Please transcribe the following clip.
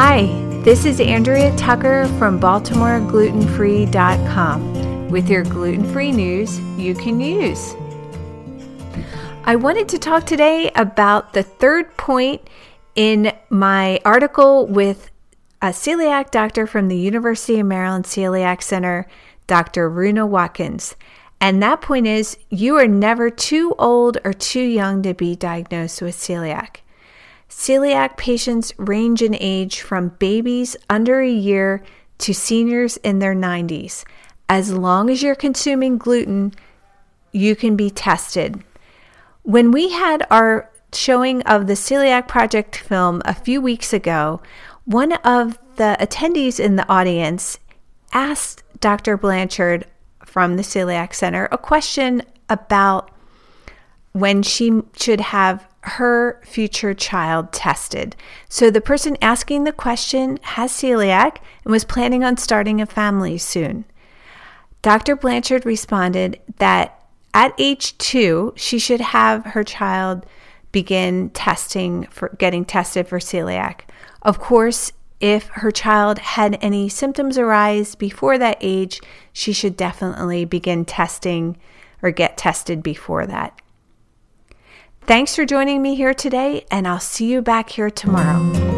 Hi, this is Andrea Tucker from BaltimoreGlutenFree.com with your gluten free news you can use. I wanted to talk today about the third point in my article with a celiac doctor from the University of Maryland Celiac Center, Dr. Runa Watkins. And that point is you are never too old or too young to be diagnosed with celiac. Celiac patients range in age from babies under a year to seniors in their 90s. As long as you're consuming gluten, you can be tested. When we had our showing of the Celiac Project film a few weeks ago, one of the attendees in the audience asked Dr. Blanchard from the Celiac Center a question about when she should have her future child tested. So the person asking the question has celiac and was planning on starting a family soon. Dr. Blanchard responded that at age two, she should have her child begin testing for getting tested for celiac. Of course, if her child had any symptoms arise before that age, she should definitely begin testing or get tested before that. Thanks for joining me here today, and I'll see you back here tomorrow.